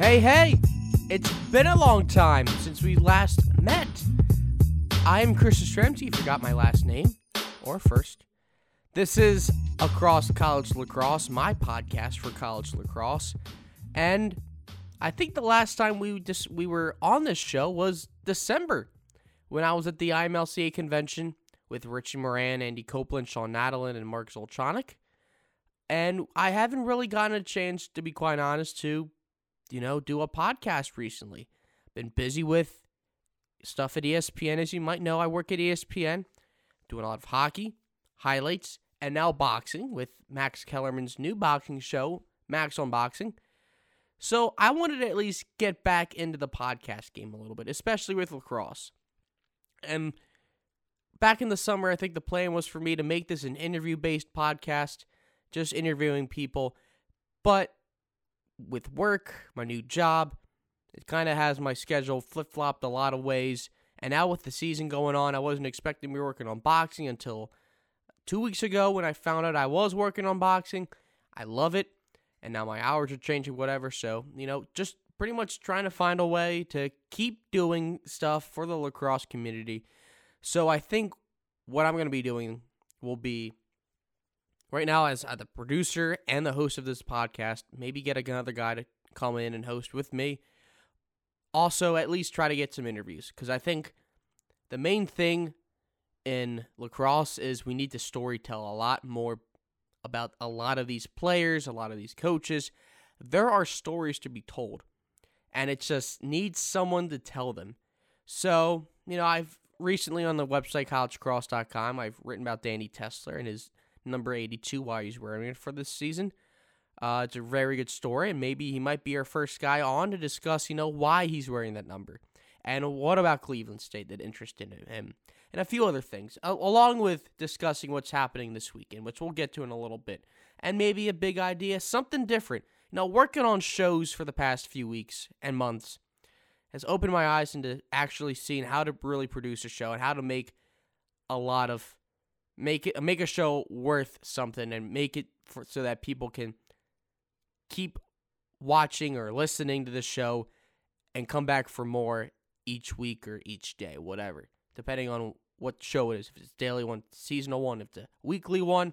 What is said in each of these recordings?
Hey, hey! It's been a long time since we last met. I am Chris you forgot my last name, or first. This is Across College Lacrosse, my podcast for college lacrosse. And I think the last time we just we were on this show was December when I was at the IMLCA convention with Richie Moran, Andy Copeland, Shawn Nadelen, and Mark Zolchanik. And I haven't really gotten a chance, to be quite honest, to, you know, do a podcast recently. Been busy with stuff at ESPN. As you might know, I work at ESPN, doing a lot of hockey, highlights, and now boxing with Max Kellerman's new boxing show, Max on Boxing. So I wanted to at least get back into the podcast game a little bit, especially with lacrosse. And back in the summer, I think the plan was for me to make this an interview based podcast just interviewing people. But with work, my new job, it kind of has my schedule flip flopped a lot of ways. And now with the season going on, I wasn't expecting to be working on boxing until two weeks ago when I found out I was working on boxing. I love it. And now my hours are changing, whatever. So, you know, just pretty much trying to find a way to keep doing stuff for the lacrosse community. So I think what I'm going to be doing will be right now as uh, the producer and the host of this podcast, maybe get another guy to come in and host with me. Also, at least try to get some interviews because I think the main thing in lacrosse is we need to storytell a lot more about a lot of these players, a lot of these coaches. There are stories to be told, and it just needs someone to tell them. So, you know, I've recently on the website collegecrosse.com, I've written about Danny Tesler and his number 82 while he's wearing it for this season. Uh, it's a very good story, and maybe he might be our first guy on to discuss, you know, why he's wearing that number. And what about Cleveland State that interested him? And a few other things, along with discussing what's happening this weekend, which we'll get to in a little bit. And maybe a big idea, something different. You know, working on shows for the past few weeks and months has opened my eyes into actually seeing how to really produce a show and how to make a lot of make it make a show worth something and make it for, so that people can keep watching or listening to the show and come back for more each week or each day, whatever, depending on what show it is. If it's daily one, seasonal one, if it's a weekly one.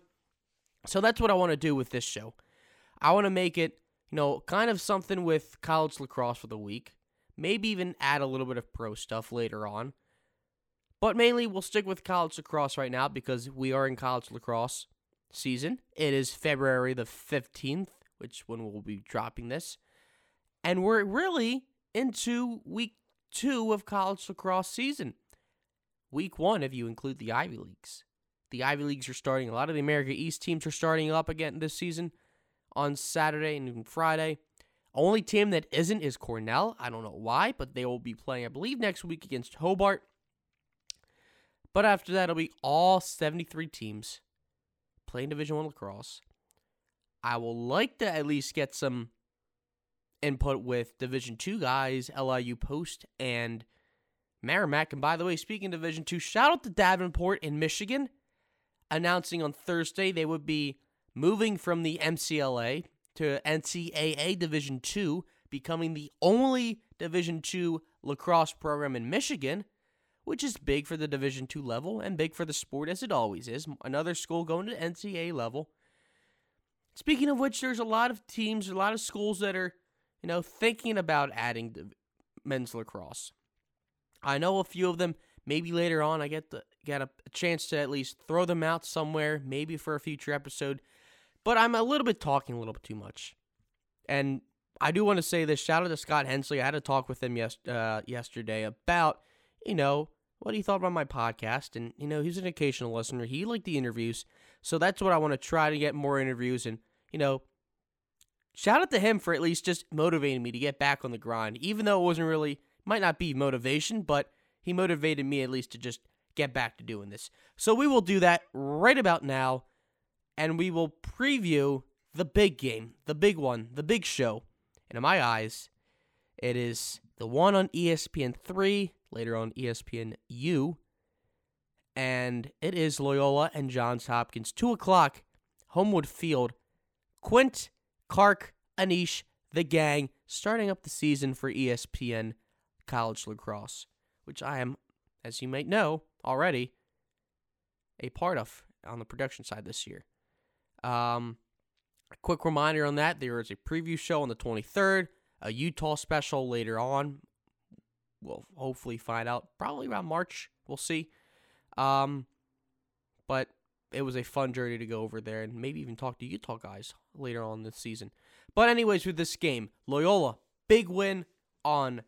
So that's what I want to do with this show. I want to make it, you know, kind of something with college lacrosse for the week. Maybe even add a little bit of pro stuff later on. But mainly, we'll stick with college lacrosse right now because we are in college lacrosse season. It is February the 15th, which when we'll be dropping this. And we're really into week two of college lacrosse season. Week one, if you include the Ivy Leagues. The Ivy Leagues are starting. A lot of the America East teams are starting up again this season on Saturday and Friday. Only team that isn't is Cornell. I don't know why, but they will be playing, I believe, next week against Hobart. But after that, it'll be all 73 teams playing Division One lacrosse. I will like to at least get some input with Division Two guys, LIU Post and Merrimack. And by the way, speaking Division Two, shout out to Davenport in Michigan, announcing on Thursday they would be moving from the MCLA to NCAA Division Two, becoming the only Division Two lacrosse program in Michigan which is big for the Division two level and big for the sport as it always is. Another school going to NCAA level. Speaking of which, there's a lot of teams, a lot of schools that are, you know, thinking about adding men's lacrosse. I know a few of them. Maybe later on, I get the get a, a chance to at least throw them out somewhere, maybe for a future episode. But I'm a little bit talking a little bit too much, and I do want to say this. Shout out to Scott Hensley. I had a talk with him yes, uh, yesterday about, you know, what he thought about my podcast. And, you know, he's an occasional listener. He liked the interviews. So that's what I want to try to get more interviews. And, you know, shout out to him for at least just motivating me to get back on the grind, even though it wasn't really, might not be motivation, but he motivated me at least to just get back to doing this. So we will do that right about now. And we will preview the big game, the big one, the big show. And in my eyes, it is the one on ESPN 3 later on ESPN U. And it is Loyola and Johns Hopkins. 2 o'clock, Homewood Field. Quint, Clark, Anish, the gang, starting up the season for ESPN College Lacrosse, which I am, as you might know already, a part of on the production side this year. Um, a quick reminder on that there is a preview show on the 23rd, a Utah special later on. We'll hopefully find out probably around March. We'll see. Um, but it was a fun journey to go over there and maybe even talk to Utah guys later on this season. But, anyways, with this game, Loyola, big win on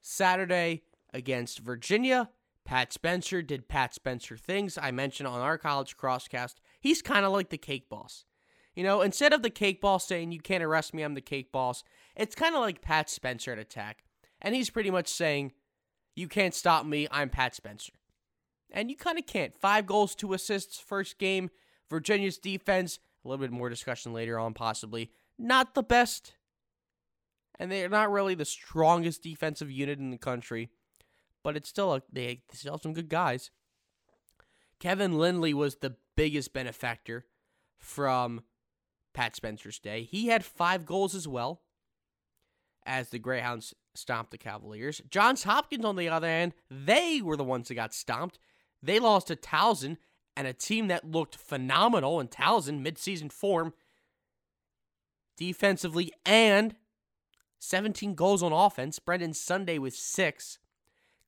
Saturday against Virginia. Pat Spencer did Pat Spencer things. I mentioned on our college crosscast, he's kind of like the cake boss. You know, instead of the cake boss saying, You can't arrest me, I'm the cake boss, it's kind of like Pat Spencer at attack. And he's pretty much saying, You can't stop me, I'm Pat Spencer. And you kind of can't. Five goals, two assists, first game. Virginia's defense, a little bit more discussion later on, possibly. Not the best. And they're not really the strongest defensive unit in the country. But it's still a, they still have some good guys. Kevin Lindley was the biggest benefactor from Pat Spencer's day. He had five goals as well as the Greyhounds stomped the Cavaliers. Johns Hopkins, on the other hand, they were the ones that got stomped. They lost to Towson and a team that looked phenomenal in Towson midseason form defensively and 17 goals on offense. Brendan Sunday with six.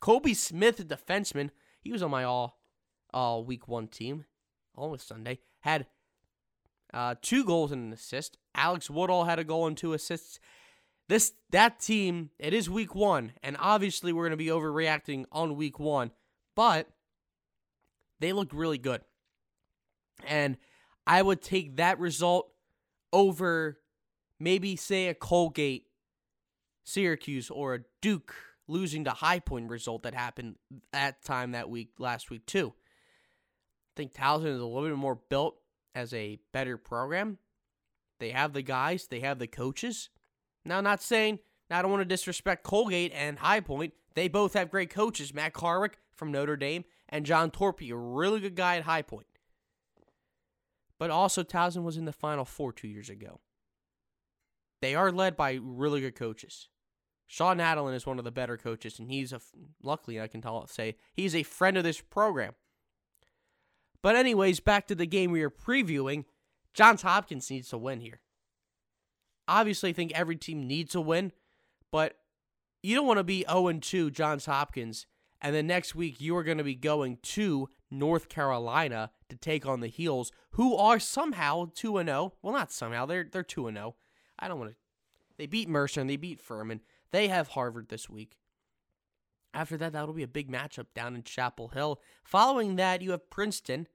Koby Smith, a defenseman, he was on my all all week one team, almost Sunday, had uh, two goals and an assist. Alex Woodall had a goal and two assists. This that team, it is week one, and obviously we're gonna be overreacting on week one, but they look really good. And I would take that result over maybe say a Colgate Syracuse or a Duke losing to High Point result that happened that time that week last week too. I think Towson is a little bit more built as a better program. They have the guys, they have the coaches. Now, not saying I don't want to disrespect Colgate and High Point. They both have great coaches. Matt Karweck from Notre Dame and John Torpey, a really good guy at High Point. But also, Towson was in the Final Four two years ago. They are led by really good coaches. Shawn Nadelen is one of the better coaches, and he's a luckily I can tell say he's a friend of this program. But anyways, back to the game we are previewing. Johns Hopkins needs to win here. Obviously, I think every team needs a win, but you don't want to be 0 2 Johns Hopkins, and then next week you are going to be going to North Carolina to take on the Heels, who are somehow 2 0. Well, not somehow, they're they're 2 0. I don't want to. They beat Mercer and they beat Furman. They have Harvard this week. After that, that'll be a big matchup down in Chapel Hill. Following that, you have Princeton,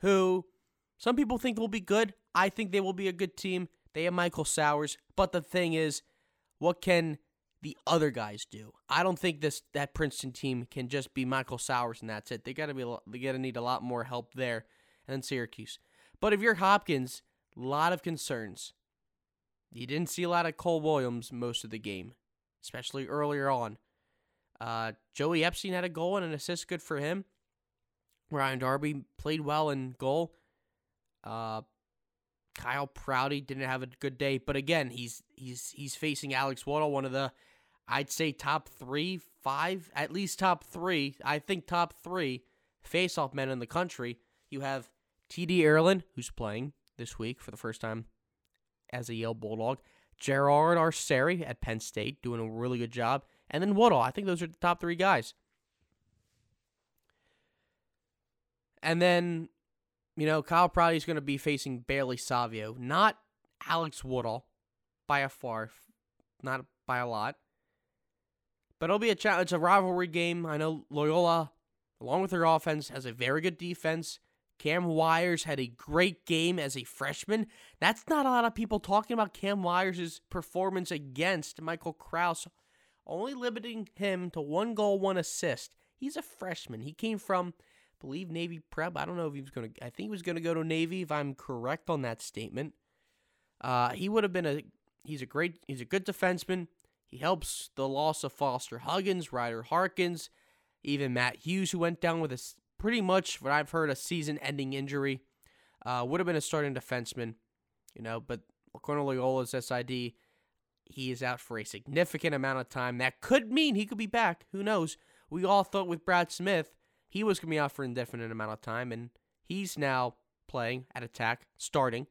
who some people think will be good. I think they will be a good team. They have Michael Sowers, but the thing is, what can the other guys do? I don't think this that Princeton team can just be Michael Sowers and that's it. They gotta be they gotta need a lot more help there, and then Syracuse. But if you're Hopkins, a lot of concerns. You didn't see a lot of Cole Williams most of the game, especially earlier on. Uh, Joey Epstein had a goal and an assist, good for him. Ryan Darby played well in goal. Uh, Kyle Prouty didn't have a good day, but again, he's he's he's facing Alex Woodall, one of the I'd say top three, five, at least top three. I think top three face-off men in the country. You have T.D. Ierlan, who's playing this week for the first time as a Yale Bulldog. Gerard Arceri at Penn State doing a really good job. And then Woodall. I think those are the top three guys. And then, you know, Kyle Prouty is going to be facing Bailey Savio, not Alex Woodall by a far, not by a lot. But it'll be a challenge. It's a rivalry game. I know Loyola, along with their offense, has a very good defense. Cam Wires had a great game as a freshman. That's not a lot of people talking about Cam Wires' performance against Michael Kraus, only limiting him to one goal, one assist. He's a freshman. He came from, believe, Navy Prep. I don't know if he was going to, I think he was going to go to Navy, if I'm correct on that statement. Uh, he would have been a, he's a great, he's a good defenseman. He helps the loss of Foster Huggins, Ryder Harkins, even Matt Hughes, who went down with a pretty much what I've heard a season-ending injury. Uh, would have been a starting defenseman, you know, but to Loyola's SID, He is out for a significant amount of time. That could mean he could be back. Who knows? We all thought with Brad Smith, he was going to be out for an indefinite amount of time, and he's now playing at attack, starting.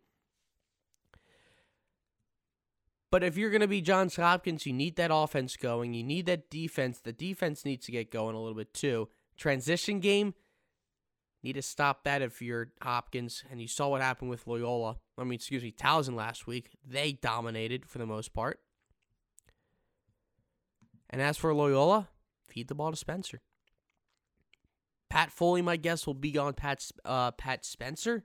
But if you're going to be Johns Hopkins, you need that offense going. You need that defense. The defense needs to get going a little bit too. Transition game, need to stop that if you're Hopkins. And you saw what happened with Loyola. I mean, excuse me, Towson last week. They dominated for the most part. And as for Loyola, feed the ball to Spencer. Pat Foley, my guess, will be on Pat, uh, Pat Spencer.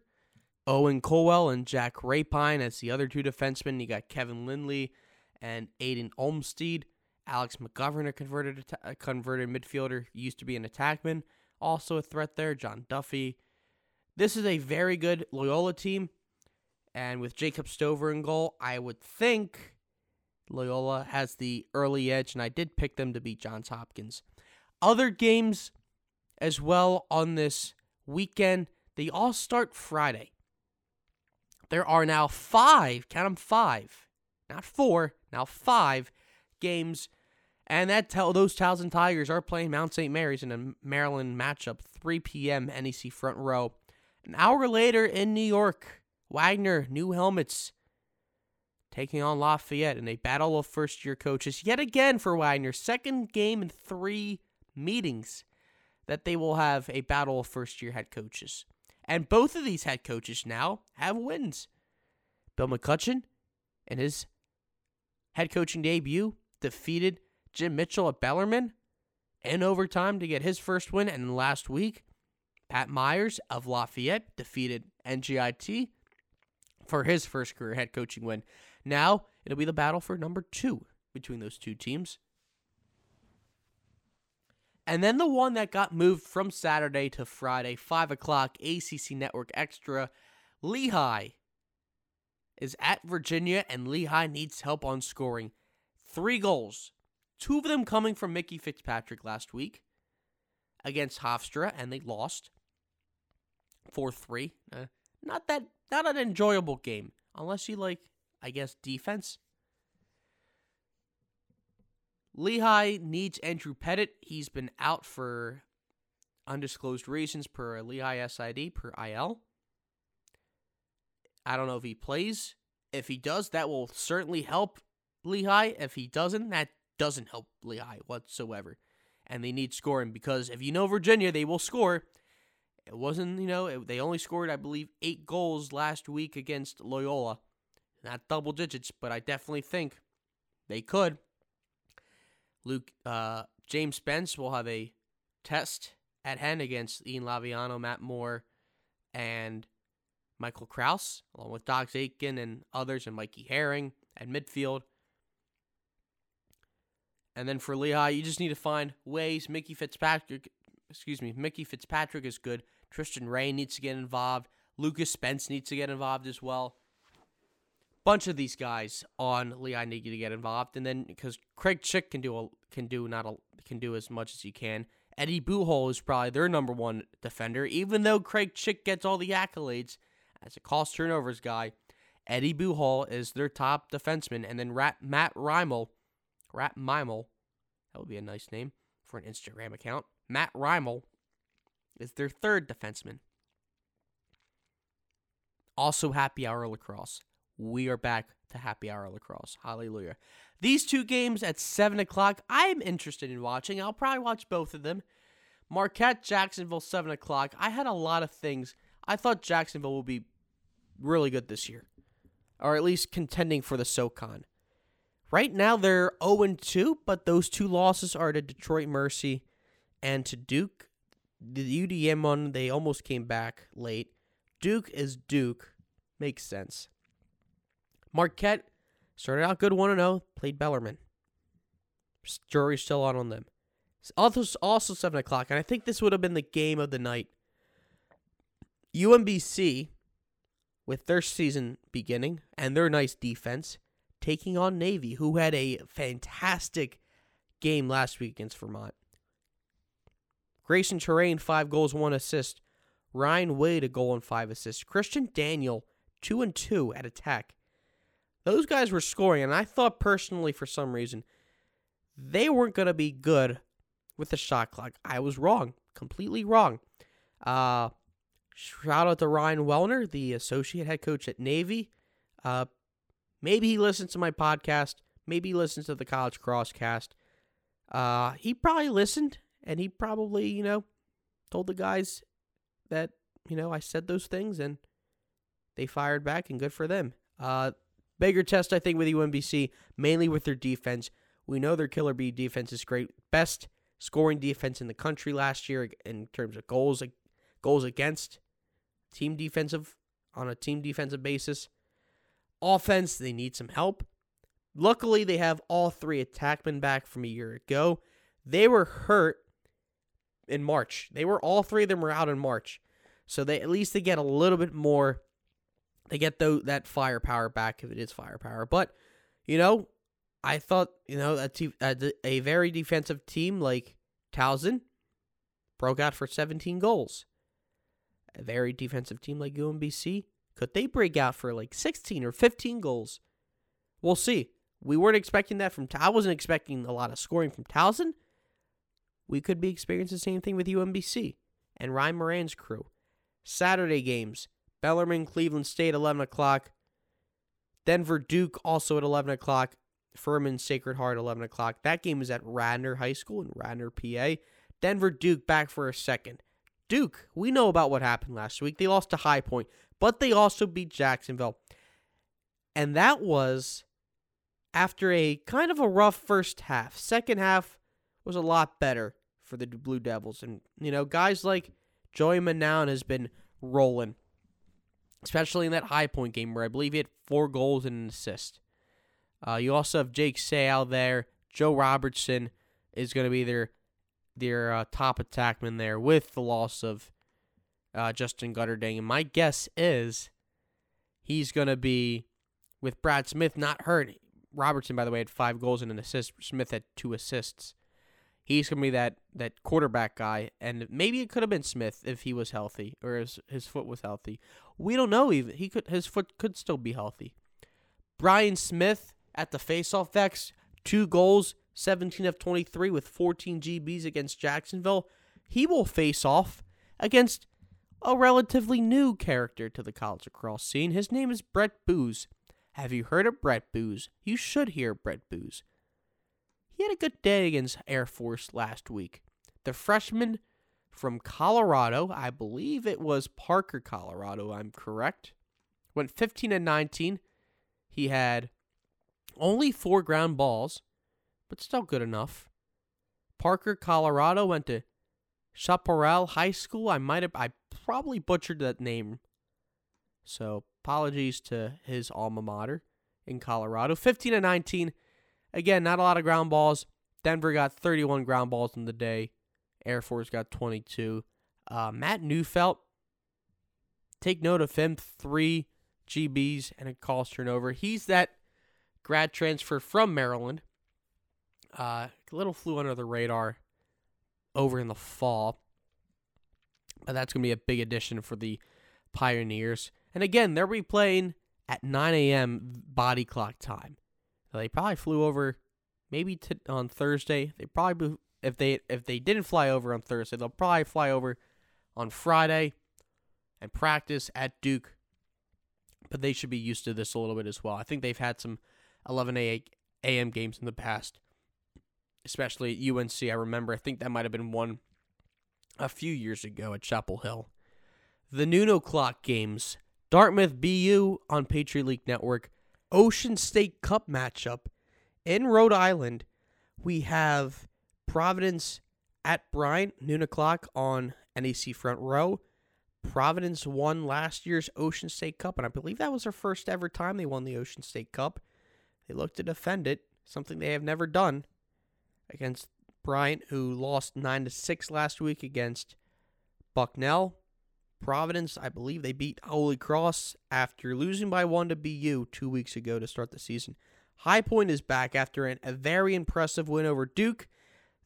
Owen Colwell and Jack Rapine as the other two defensemen. You got Kevin Lindley and Aiden Olmstead. Alex McGovern, a converted a converted midfielder, used to be an attackman, also a threat there. John Duffy. This is a very good Loyola team, and with Jacob Stover in goal, I would think Loyola has the early edge, and I did pick them to beat Johns Hopkins. Other games as well on this weekend, they all start Friday. There are now five, count them five, not four, now five games. And that tell those Towson Tigers are playing Mount St. Mary's in a Maryland matchup, 3 p.m. NEC front row. An hour later in New York, Wagner, new helmets, taking on Lafayette in a battle of first year coaches yet again for Wagner. Second game in three meetings that they will have a battle of first year head coaches. And both of these head coaches now have wins. Bill McCutcheon, in his head coaching debut, defeated Jim Mitchell at Bellarmine in overtime to get his first win. And last week, Pat Myers of Lafayette defeated NJIT for his first career head coaching win. Now it'll be the battle for number two between those two teams. And then the one that got moved from Saturday to Friday, 5 o'clock, ACC Network Extra. Lehigh is at Virginia, and Lehigh needs help on scoring. Three goals, two of them coming from Mickey Fitzpatrick last week against Hofstra, and they lost 4 3. Uh, not that, not an enjoyable game, unless you like, I guess, defense. Lehigh needs Andrew Pettit. He's been out for undisclosed reasons per Lehigh SID, per IL. I don't know if he plays. If he does, that will certainly help Lehigh. If he doesn't, that doesn't help Lehigh whatsoever. And they need scoring because if you know Virginia, they will score. It wasn't, you know, it, they only scored, I believe, eight goals last week against Loyola. Not double digits, but I definitely think they could. Luke uh, James Spence will have a test at hand against Ian Laviano, Matt Moore, and Michael Kraus, along with Dox Aitken and others, and Mikey Herring at midfield. And then for Lehigh, you just need to find ways. Mickey Fitzpatrick, excuse me, Mickey Fitzpatrick is good. Tristan Ray needs to get involved. Lucas Spence needs to get involved as well bunch of these guys on Lehigh need to get involved, and then because Craig Chick can do a, can do not a, can do as much as he can. Eddie Buhol is probably their number one defender, even though Craig Chick gets all the accolades as a cost turnovers guy. Eddie Buhol is their top defenseman, and then Rat, Matt Reimel, Rat Mimel, that would be a nice name for an Instagram account. Matt Reimel is their third defenseman. Also, happy hour lacrosse we are back to happy hour lacrosse. Hallelujah. These two games at 7 o'clock, I'm interested in watching. I'll probably watch both of them. Marquette, Jacksonville, 7 o'clock. I had a lot of things. I thought Jacksonville will be really good this year, or at least contending for the SOCON. Right now, they're 0 2, but those two losses are to Detroit Mercy and to Duke. The UDM one, they almost came back late. Duke is Duke. Makes sense. Marquette started out good 1 0, played Bellarmine. Jury's still on on them. Also, also 7 o'clock, and I think this would have been the game of the night. UMBC, with their season beginning and their nice defense, taking on Navy, who had a fantastic game last week against Vermont. Greyson Torain, five goals, one assist. Ryan Wade, a goal and five assists. Christian Daniel, two and two at attack. Those guys were scoring, and I thought personally, for some reason, they weren't going to be good with the shot clock. I was wrong, completely wrong. Uh, shout out to Ryan Wellner, the associate head coach at Navy. Uh, maybe he listens to my podcast. Maybe he listens to the College Crosscast. Uh, he probably listened, and he probably, you know, told the guys that, you know, I said those things, and they fired back, and good for them. Uh, bigger test, I think, with UMBC, mainly with their defense. We know their Killer Bee defense is great. Best scoring defense in the country last year in terms of goals goals against team defensive on a team defensive basis. Offense, they need some help. Luckily, they have all three attackmen back from a year ago. They were hurt in March. They were all three of them were out in March. So they at least they get a little bit more they get though that firepower back if it is firepower. But you know, I thought you know a, a, a very defensive team like Towson broke out for 17 goals. A very defensive team like UMBC could they break out for like 16 or 15 goals? We'll see. We weren't expecting that from. I wasn't expecting a lot of scoring from Towson. We could be experiencing the same thing with UMBC and Ryan Moran's crew. Saturday games: Bellarmine, Cleveland State, 11 o'clock. Denver Duke also at 11 o'clock. Furman Sacred Heart, 11 o'clock. That game is at Radnor High School in Radnor, PA. Denver Duke back for a second. Duke, we know about what happened last week. They lost to High Point, but they also beat Jacksonville. And that was after a kind of a rough first half. Second half was a lot better for the Blue Devils. And, you know, guys like Joey Manown has been rolling, especially in that high point game where I believe he had four goals and an assist. Uh, you also have Jake Sale there. Joe Robertson is going to be their their uh, top attackman there with the loss of uh, Justin Guterding. And my guess is he's going to be with Brad Smith not hurt. Robertson, by the way, had five goals and an assist. Smith had two assists. He's gonna be that that quarterback guy, and maybe it could have been Smith if he was healthy or his his foot was healthy. We don't know. Even he could his foot could still be healthy. Brian Smith at the faceoff X, two goals, 17 of 23 with 14 GBs against Jacksonville. He will face off against a relatively new character to the college lacrosse scene. His name is Brett Booze. Have you heard of Brett Booze? You should hear Brett Booze. He had a good day against Air Force last week. The freshman from Colorado, I believe it was Parker, Colorado, I'm correct, went 15 and 19. He had only four ground balls, but still good enough. Parker, Colorado went to Chaparral High School. I might have, I probably butchered that name. So apologies to his alma mater in Colorado. 15 and 19. Again, not a lot of ground balls. Denver got 31 ground balls in the day. Air Force got 22. Uh, Matt Neufeld, take note of him. Three GBs and a calls turnover. He's that grad transfer from Maryland. Uh, a little flew under the radar over in the fall. But that's going to be a big addition for the Pioneers. And again, they'll be playing at 9 a.m. body clock time. They probably flew over maybe t- on Thursday. They probably if they if they didn't fly over on Thursday, they'll probably fly over on Friday and practice at Duke. But they should be used to this a little bit as well. I think they've had some 11 a.m. games in the past, especially at UNC. I remember I think that might have been one a few years ago at Chapel Hill. The noon o'clock games Dartmouth BU on Patriot League Network, Ocean State Cup matchup in Rhode Island. We have Providence at Bryant, noon o'clock on NEC Front Row. Providence won last year's Ocean State Cup, and I believe that was their first ever time they won the Ocean State Cup. They look to defend it, something they have never done against Bryant, who lost 9 to 6 last week against Bucknell. Providence, I believe they beat Holy Cross after losing by one to BU two weeks ago to start the season. High Point is back after an, a very impressive win over Duke.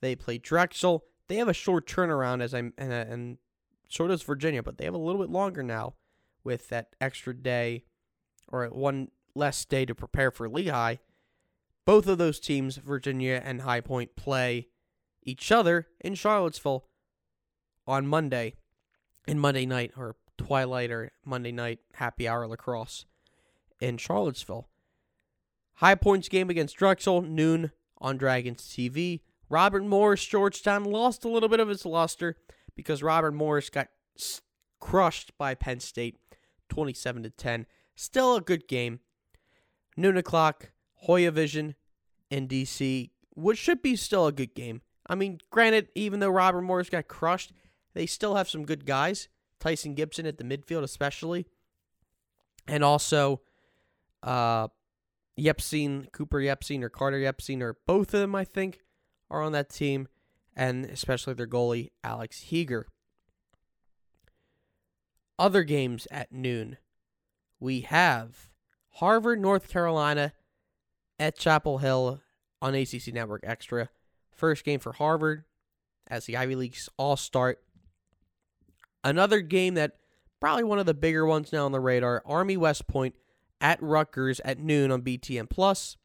They play Drexel. They have a short turnaround, as I and, and so does Virginia, but they have a little bit longer now with that extra day or one less day to prepare for Lehigh. Both of those teams, Virginia and High Point, play each other in Charlottesville on Monday, in Monday night or twilight or Monday night happy hour lacrosse in Charlottesville. High Points game against Drexel, noon on Dragons TV. Robert Morris, Georgetown lost a little bit of its luster because Robert Morris got crushed by Penn State 27 to 10. Still a good game. Noon o'clock, Hoya Vision in DC, which should be still a good game. I mean, granted, even though Robert Morris got crushed, they still have some good guys. Tyson Gibson at the midfield, especially. And also, uh, Cooper Yepsine, or Carter Yepsine, or both of them, I think, are on that team. And especially their goalie, Alex Heger. Other games at noon. We have Harvard, North Carolina at Chapel Hill on ACC Network Extra. First game for Harvard as the Ivy Leagues all start. Another game that probably one of the bigger ones now on the radar Army West Point at Rutgers at noon on BTN Plus.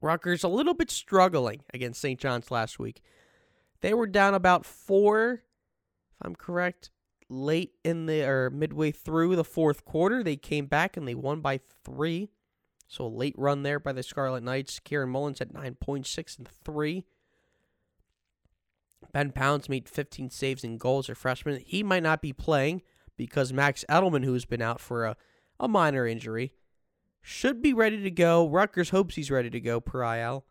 Rutgers a little bit struggling against St. John's last week. They were down about four, if I'm correct, late in the or midway through the fourth quarter. They came back and they won by three. So a late run there by the Scarlet Knights. Kieran Mullins at 9.6 and 3. Ben Pounds made 15 saves and goals as a freshman. He might not be playing because Max Edelman, who's been out for a, a minor injury, should be ready to go. Rutgers hopes he's ready to go per IL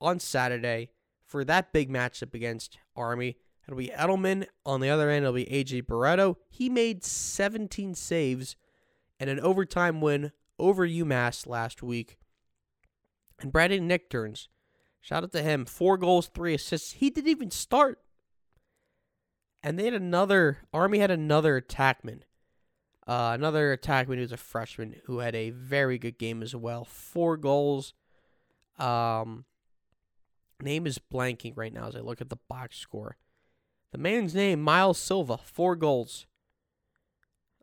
on Saturday for that big matchup against Army. It'll be Edelman. On the other end, it'll be AJ Barretto. He made 17 saves and an overtime win over UMass last week. And Brandon Nichterns, shout out to him, four goals, three assists. He didn't even start. And they had another, Army had another attackman. Uh, another attackman who's a freshman who had a very good game as well. Four goals. Um, name is blanking right now as I look at the box score. The man's name, Miles Silva, four goals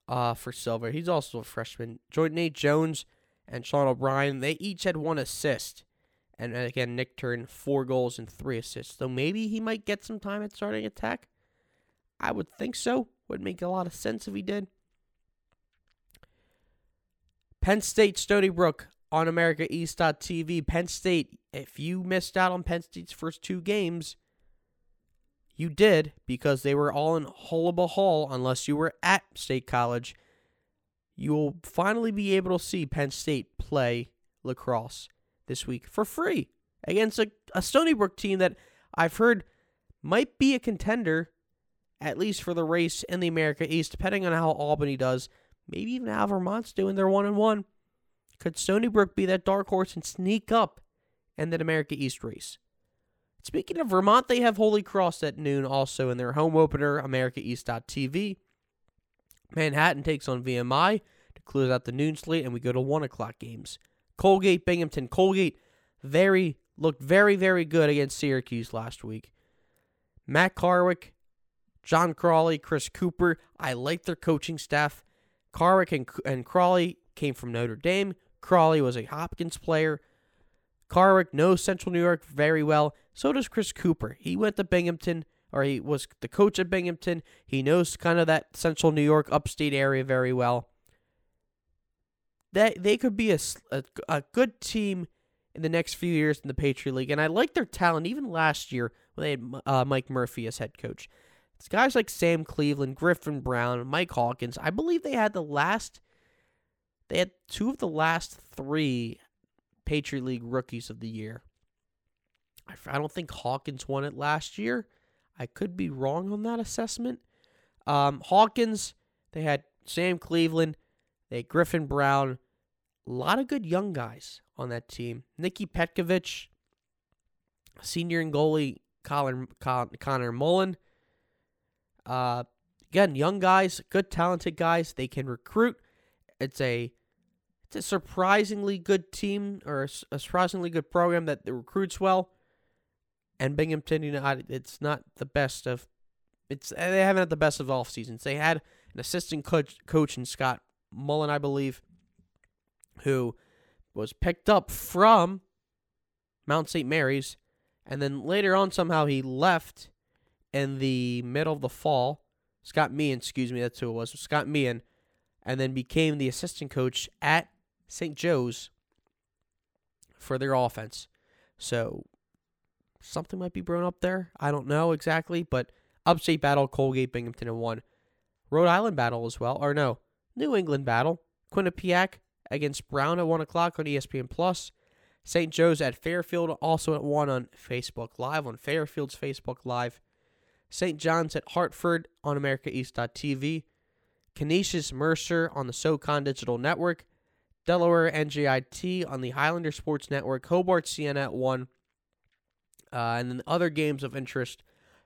uh, for Silva. He's also a freshman. Joined Nate Jones and Sean O'Brien. They each had one assist. And uh, again, Nichtern four goals and three assists. So maybe he might get some time at starting attack. I would think so. Would make a lot of sense if he did. Penn State Stony Brook on AmericaEast.tv. Penn State, if you missed out on Penn State's first two games, you did because they were all in Holuba Hall, unless you were at State College. You will finally be able to see Penn State play lacrosse this week for free against a, a Stony Brook team that I've heard might be a contender, at least for the race in the America East, depending on how Albany does. Maybe even how Vermont's doing their one and one. Could Stony Brook be that dark horse and sneak up in that America East race? Speaking of Vermont, they have Holy Cross at noon also in their home opener, AmericaEast.tv. Manhattan takes on VMI to close out the noon slate, and we go to 1 o'clock games. Colgate, Binghamton. Colgate very looked very, very good against Syracuse last week. Matt Karweck, John Crawley, Chris Cooper. I like their coaching staff. Karweck and, and Crawley came from Notre Dame. Crawley was a Hopkins player. Karweck knows Central New York very well. So does Chris Cooper. He went to Binghamton, or he was the coach at Binghamton. He knows kind of that Central New York upstate area very well. That they could be a, a, a good team in the next few years in the Patriot League, and I like their talent. Even last year when they had uh, Mike Murphy as head coach, it's guys like Sam Cleveland, Griffin Brown, Mike Hawkins. I believe they had the last. They had two of the last three Patriot League rookies of the year. I don't think Hawkins won it last year. I could be wrong on that assessment. Um, Hawkins, they had Sam Cleveland, they had Griffin Brown, a lot of good young guys on that team. Nikki Petkovich, senior and goalie Colin, Con, Connor Mullen. Uh, again, young guys, good talented guys. They can recruit. It's a it's a surprisingly good team or a, a surprisingly good program that recruits well and Binghamton United, it's not the best of. It's they haven't had the best of off seasons. They had an assistant coach, coach in Scott Mullen, I believe, who was picked up from Mount St. Mary's, and then later on somehow he left in the middle of the fall. Scott Meehan, excuse me, that's who it was. Scott Meehan, and then became the assistant coach at St. Joe's for their offense. So something might be brewing up there. I don't know exactly, but upstate battle, Colgate, Binghamton, and one. Rhode Island battle as well, or no, New England battle. Quinnipiac against Brown at 1 o'clock on ESPN Plus. St. Joe's at Fairfield, also at 1 on Facebook Live, on Fairfield's Facebook Live. St. John's at Hartford on AmericaEast.tv. Canisius Mercer on the SoCon Digital Network. Delaware NJIT on the Highlander Sports Network. Hobart Siena at 1. Uh, and then other games of interest.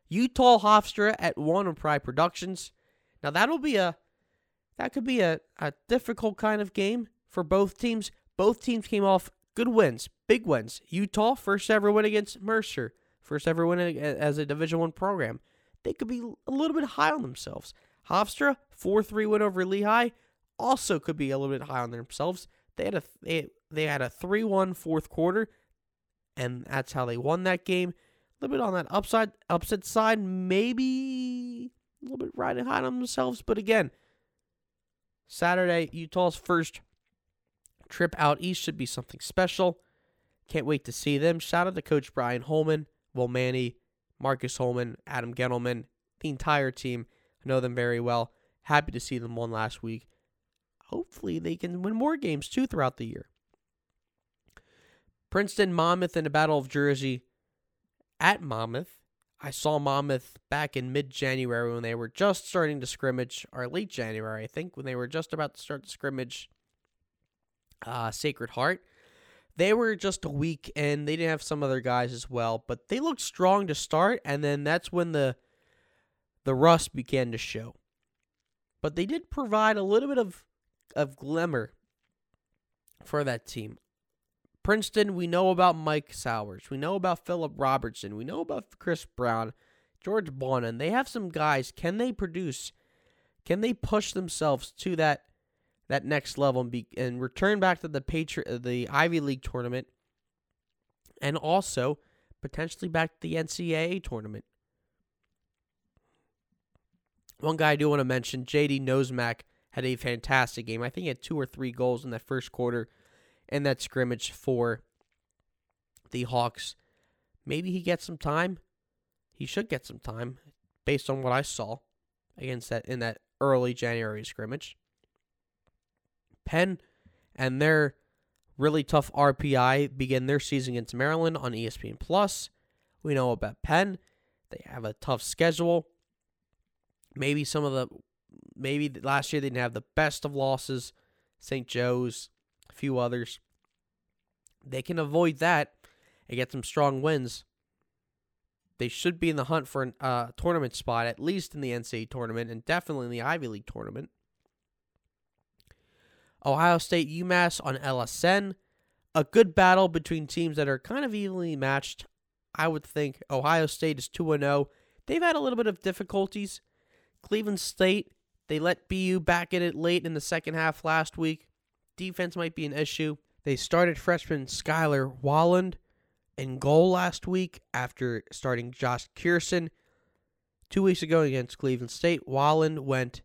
Utah Hofstra at 1 on Pride Productions. Now that'll be a that could be a, a difficult kind of game for both teams. Both teams came off good wins, big wins. Utah first ever win against Mercer, first ever win as a Division One program. They could be a little bit high on themselves. Hofstra four three win over Lehigh, also could be a little bit high on themselves. They had a they, they had a 3-1 fourth quarter, and that's how they won that game. A little bit on that upside upset side, maybe a little bit riding high on themselves, but again, Saturday, Utah's first trip out east should be something special. Can't wait to see them. Shout out to Coach Brian Holman, Will Manny, Marcus Holman, Adam Ghitelman, the entire team. I know them very well. Happy to see them won last week. Hopefully, they can win more games too throughout the year. Princeton, Monmouth, in the Battle of Jersey at Monmouth. I saw Monmouth back in mid January when they were just starting to scrimmage, or late January, I think, when they were just about to start the scrimmage uh, Sacred Heart. They were just a week in. They didn't have some other guys as well, but they looked strong to start, and then that's when the the rust began to show. But they did provide a little bit of of glimmer for that team. Princeton, we know about Mike Sowers. We know about Philip Robertson. We know about Chris Brown, George Bonin. They have some guys. Can they produce? Can they push themselves to that that next level and be and return back to the Patri- the Ivy League tournament and also potentially back to the NCAA tournament? One guy I do want to mention, JD Nosemack, had a fantastic game. I think he had two or three goals in that first quarter in that scrimmage for the Hawks. Maybe he gets some time. He should get some time based on what I saw against that in that early January scrimmage. Penn and their really tough RPI begin their season against Maryland on ESPN Plus. We know about Penn. They have a tough schedule. Maybe some of the maybe last year they didn't have the best of losses. St. Joe's, a few others. They can avoid that and get some strong wins. They should be in the hunt for a uh, tournament spot, at least in the NCAA tournament and definitely in the Ivy League tournament. Ohio State UMass on LSN. A good battle between teams that are kind of evenly matched. I would think Ohio State is 2 0. They've had a little bit of difficulties. Cleveland State, they let BU back in it late in the second half last week. Defense might be an issue. They started freshman Skylar Walland in goal last week after starting Josh Kirson. Two weeks ago against Cleveland State, Walland went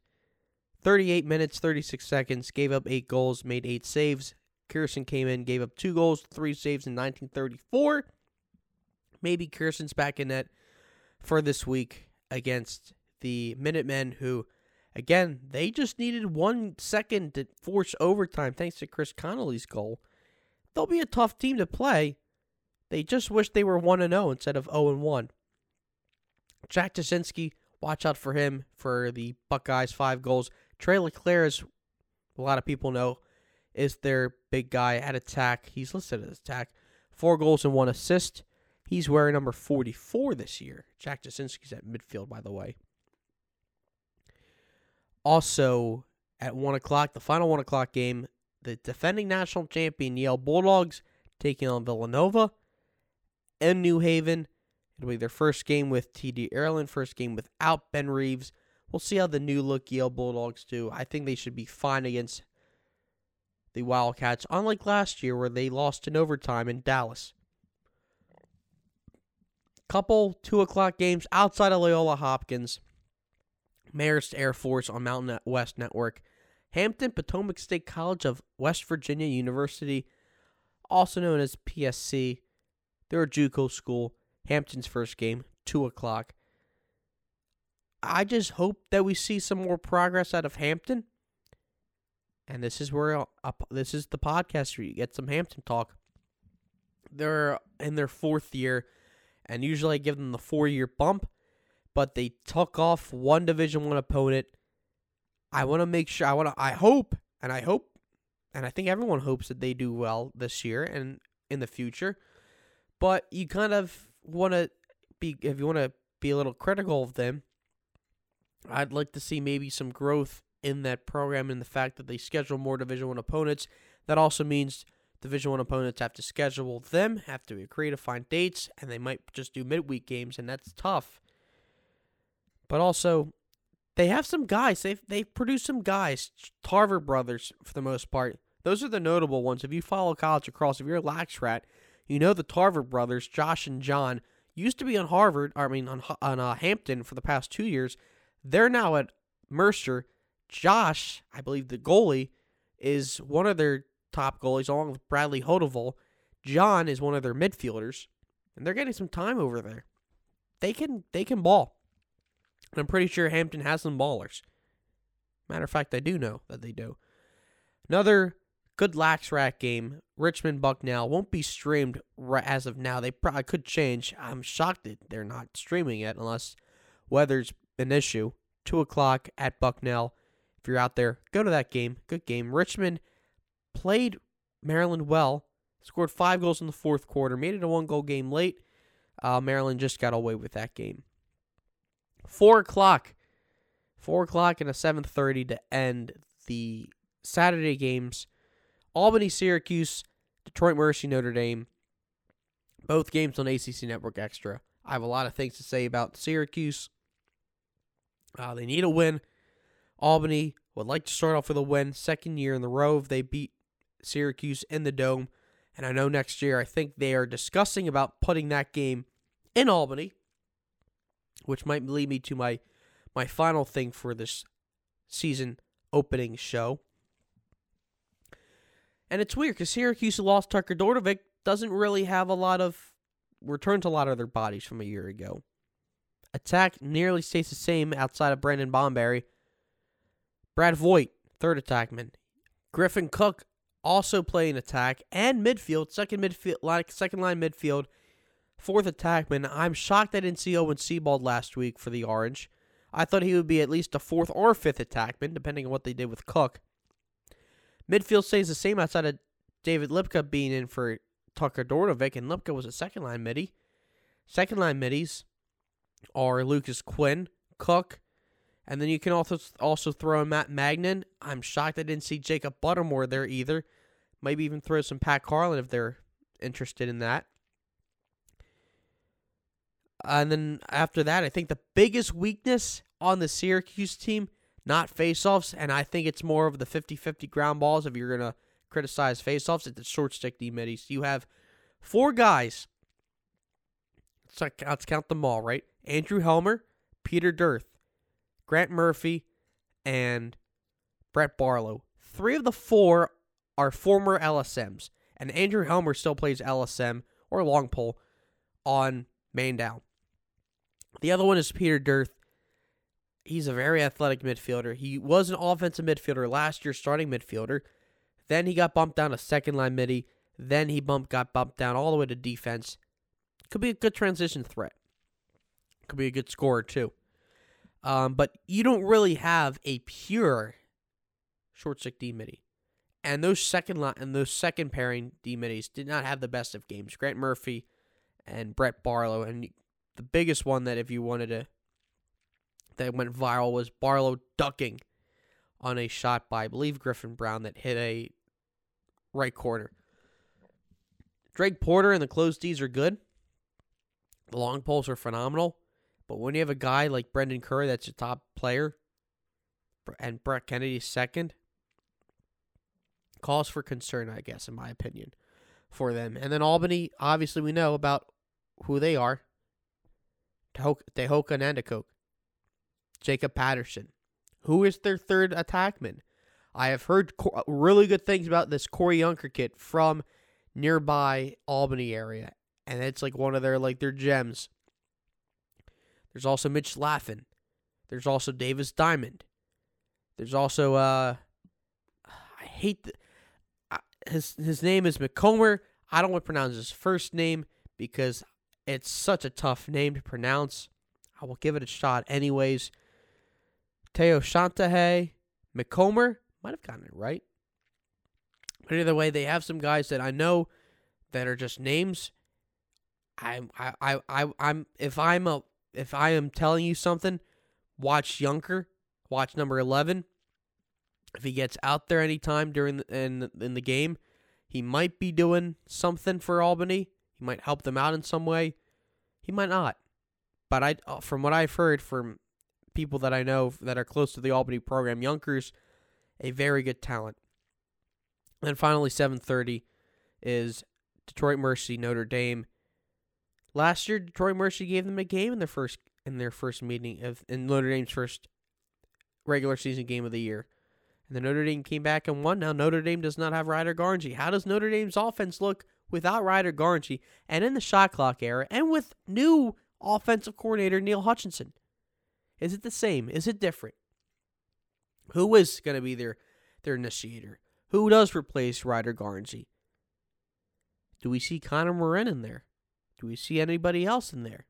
38 minutes, 36 seconds, gave up eight goals, made eight saves. Kirson came in, gave up two goals, three saves in 1934. Maybe Kirson's back in net for this week against the Minutemen, who, again, they just needed one second to force overtime thanks to Chris Connolly's goal. They'll be a tough team to play. They just wish they were 1 0 instead of 0 1. Jack Jasinski, watch out for him for the Buckeyes' five goals. Trey LeClaire, as a lot of people know, is their big guy at attack. He's listed as attack. Four goals and one assist. He's wearing number 44 this year. Jack Jasinski's at midfield, by the way. Also, at 1 o'clock, the final 1 o'clock game, the defending national champion Yale Bulldogs taking on Villanova and New Haven. It'll be their first game with TD Ierlan, first game without Ben Reeves. We'll see how the new look Yale Bulldogs do. I think they should be fine against the Wildcats, unlike last year where they lost in overtime in Dallas. Couple two o'clock games outside of Loyola Hopkins, Marist Air Force on Mountain West Network, Hampton Potomac State College of West Virginia University, also known as PSC. They're a JUCO school. Hampton's first game, two o'clock. I just hope that we see some more progress out of Hampton. And this is where uh, this is the podcast where you get some Hampton talk. They're in their fourth year, and usually I give them the four year bump, but they took off one Division One opponent. I want to make sure. I want to. I hope, and I hope, and I think everyone hopes that they do well this year and in the future. But you kind of want to be if you want to be a little critical of them I'd like to see maybe some growth in that program in the fact that they schedule more Division One opponents. That also means Division One opponents have to schedule them, have to agree to find dates, and they might just do midweek games, and that's tough. But also, they have some guys. They've they've produced some guys. Tarver brothers, for the most part. Those are the notable ones. If you follow college across, if you're a lax rat, you know the Tarver brothers, Josh and John, used to be on Harvard. I mean, on on uh, Hampton for the past two years they're now at Mercer. Josh, I believe the goalie, is one of their top goalies, along with Bradley Hodeval. John is one of their midfielders, and they're getting some time over there. They can they can ball. And I'm pretty sure Hampton has some ballers. Matter of fact, I do know that they do. Another good lax rat game. Richmond Bucknell won't be streamed as of now. They probably could change. I'm shocked that they're not streaming it unless weather's an issue. Two o'clock at Bucknell. If you're out there, go to that game. Good game. Richmond played Maryland well. Scored five goals in the fourth quarter. Made it a one goal game late. Uh, Maryland just got away with that game. Four o'clock. Four o'clock and a seven thirty to end the Saturday games. Albany, Syracuse, Detroit Mercy, Notre Dame. Both games on ACC Network Extra. I have a lot of things to say about Syracuse. Uh, they need a win. Albany would like to start off with a win. Second year in the row, if they beat Syracuse in the Dome. And I know next year, I think they are discussing about putting that game in Albany, which might lead me to my my final thing for this season opening show. And it's weird because Syracuse lost Tucker Dordevic doesn't really have a lot of returned a lot of their bodies from a year ago. Attack nearly stays the same outside of Brendan Bomberry. Brad Voigt, third attackman. Griffin Cook also playing attack and midfield, second midfield, like second line midfield, fourth attackman. I'm shocked I didn't see Owen Seebold last week for the Orange. I thought he would be at least a fourth or fifth attackman, depending on what they did with Cook. Midfield stays the same outside of David Lipka being in for Tucker Dordevic, and Lipka was a second line midi. Second line middies are Lucas Quinn, Cook, and then you can also also throw in Matt Magnan. I'm shocked I didn't see Jacob Buttermore there either. Maybe even throw some Pat Carlin if they're interested in that. And then after that, I think the biggest weakness on the Syracuse team, not faceoffs, and I think it's more of the 50 50 ground balls if you're going to criticize faceoffs, it's the short stick D middies. You have four guys. let's count them all, right? Andrew Helmer, Peter Dearth, Grant Murphy, and Brett Barlow. Three of the four are former LSMs, and Andrew Helmer still plays LSM or long pole on main down. The other one is Peter Dearth. He's a very athletic midfielder. He was an offensive midfielder last year, starting midfielder. Then he got bumped down to second line midi. Then he bumped got bumped down all the way to defense. Could be a good transition threat could be a good scorer too. Um, but you don't really have a pure short stick D midi. And those second line and those second pairing D midis did not have the best of games. Grant Murphy and Brett Barlow. And the biggest one that if you wanted to that went viral was Barlow ducking on a shot by I believe Griffin Brown that hit a right corner. Drake Porter and the closed D's are good. The long poles are phenomenal. But when you have a guy like Brendan Curry that's your top player and Brett Kennedy second, calls for concern, I guess, in my opinion, for them. And then Albany, obviously, we know about who they are. Tehoka Nanticoke, Jacob Patterson. Who is their third attackman? I have heard co- uh, really good things about this Corey Yunker kid from nearby Albany area, and it's like one of their like their gems. There's also Mitch Laffin. There's also Davis Diamond. There's also uh, I hate the, his his name is McComber. I don't want to pronounce his first name because it's such a tough name to pronounce. I will give it a shot anyways. Teo Shantahay, McComber, might have gotten it right. But either way, they have some guys that I know that are just names. I I I, I I'm if I'm a if I am telling you something, watch Yunker, watch number eleven. If he gets out there anytime during the, in in the game, he might be doing something for Albany. He might help them out in some way. He might not. But I, uh, from what I've heard from people that I know that are close to the Albany program, Yunker's a very good talent. And finally, 7:30 is Detroit Mercy Notre Dame. Last year, Detroit Mercy gave them a game in their first in their first meeting of in Notre Dame's first regular season game of the year. And the Notre Dame came back and won. Now Notre Dame does not have Ryder Garnsey. How does Notre Dame's offense look without Ryder Garnsey and in the shot clock era and with new offensive coordinator Neil Hutchinson? Is it the same? Is it different? Who is going to be their their initiator? Who does replace Ryder Garnsey? Do we see Connor Morin in there? Do we see anybody else in there?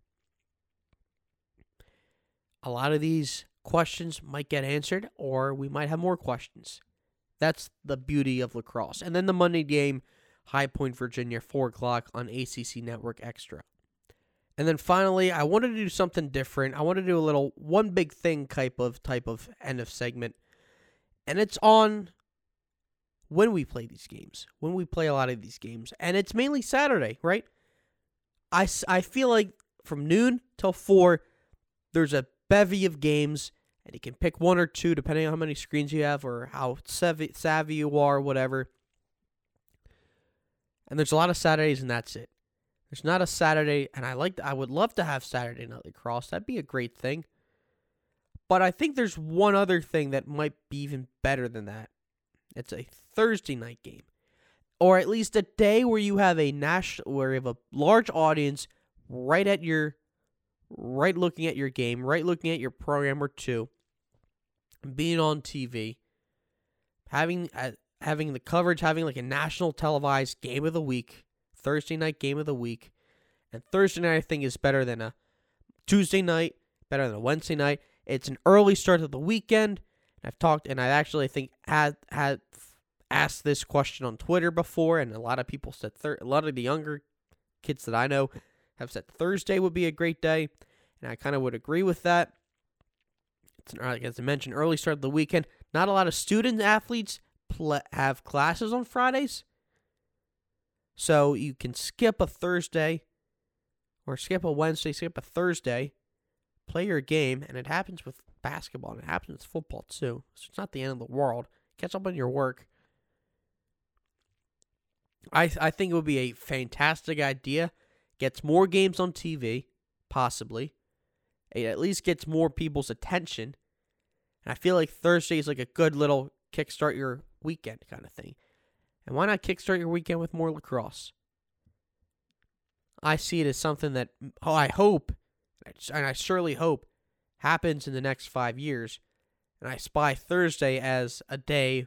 A lot of these questions might get answered, or we might have more questions. That's the beauty of lacrosse. And then the Monday game, High Point, Virginia, 4 o'clock on ACC Network Extra. And then finally, I wanted to do something different. I want to do a little one big thing type of type of end of segment. And it's on when we play these games. When we play a lot of these games. And it's mainly Saturday, right? I, I feel like from noon till 4 there's a bevy of games and you can pick one or two depending on how many screens you have or how savvy, savvy you are, whatever. And there's a lot of Saturdays and that's it. There's not a Saturday, and I like. I would love to have Saturday night lacrosse. That'd be a great thing. But I think there's one other thing that might be even better than that. It's a Thursday night game, or at least a day where you have a national, where you have a large audience right at your, right looking at your game, right looking at your program or two, being on TV, having uh, having the coverage, having like a national televised game of the week Thursday night game of the week. And Thursday night, I think, is better than a Tuesday night, better than a Wednesday night. It's an early start of the weekend. I've talked, and I actually think had had asked this question on Twitter before, and a lot of people said thir- a lot of the younger kids that I know have said Thursday would be a great day, and I kind of would agree with that. It's an, like as I mentioned, early start of the weekend. Not a lot of student athletes pl- have classes on Fridays, so you can skip a Thursday or skip a Wednesday, skip a Thursday, play your game, and it happens with basketball and it happens with football too. So it's not the end of the world. Catch up on your work. I I think it would be a fantastic idea. Gets more games on TV, possibly. It at least gets more people's attention. And I feel like Thursday is like a good little kickstart your weekend kind of thing. And why not kickstart your weekend with more lacrosse? I see it as something that oh, I hope, and I surely hope, happens in the next five years. And I spy Thursday as a day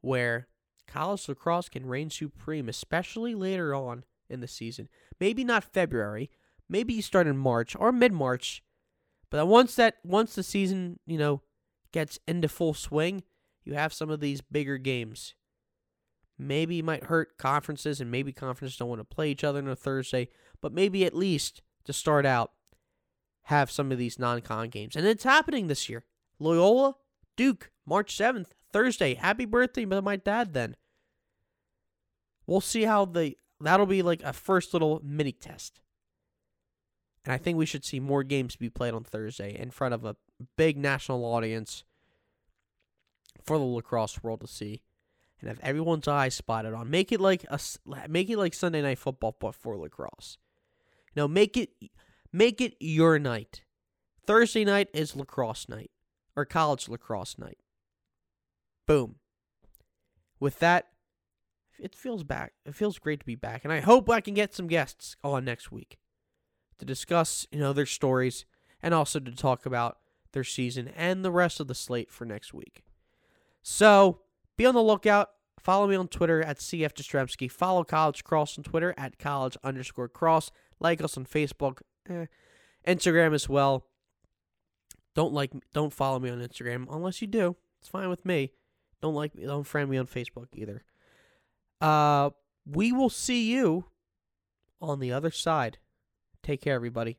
where college lacrosse can reign supreme, especially later on in the season. Maybe not February, maybe you start in March or mid March. But once that once the season, you know, gets into full swing, you have some of these bigger games. Maybe it might hurt conferences, and maybe conferences don't want to play each other on a Thursday, but maybe at least to start out, have some of these non con games. And it's happening this year. Loyola, Duke, March 7th, Thursday. Happy birthday to my dad then. We'll see how the that'll be like a first little mini test. And I think we should see more games be played on Thursday in front of a big national audience for the lacrosse world to see. and have everyone's eyes spotted on. Make it like a make it like Sunday night football but for lacrosse. You know, make it make it your night. Thursday night is lacrosse night or college lacrosse night. Boom. With that, it feels back. It feels great to be back, and I hope I can get some guests on next week to discuss, you know, their stories and also to talk about their season and the rest of the slate for next week. So be on the lookout. Follow me on Twitter at CF Jastrzemski. Follow College Crosse on Twitter at college underscore cross. Like us on Facebook, eh, Instagram as well. Don't like, don't follow me on Instagram unless you do. It's fine with me. Don't like me. Don't friend me on Facebook either. Uh, we will see you on the other side. Take care, everybody.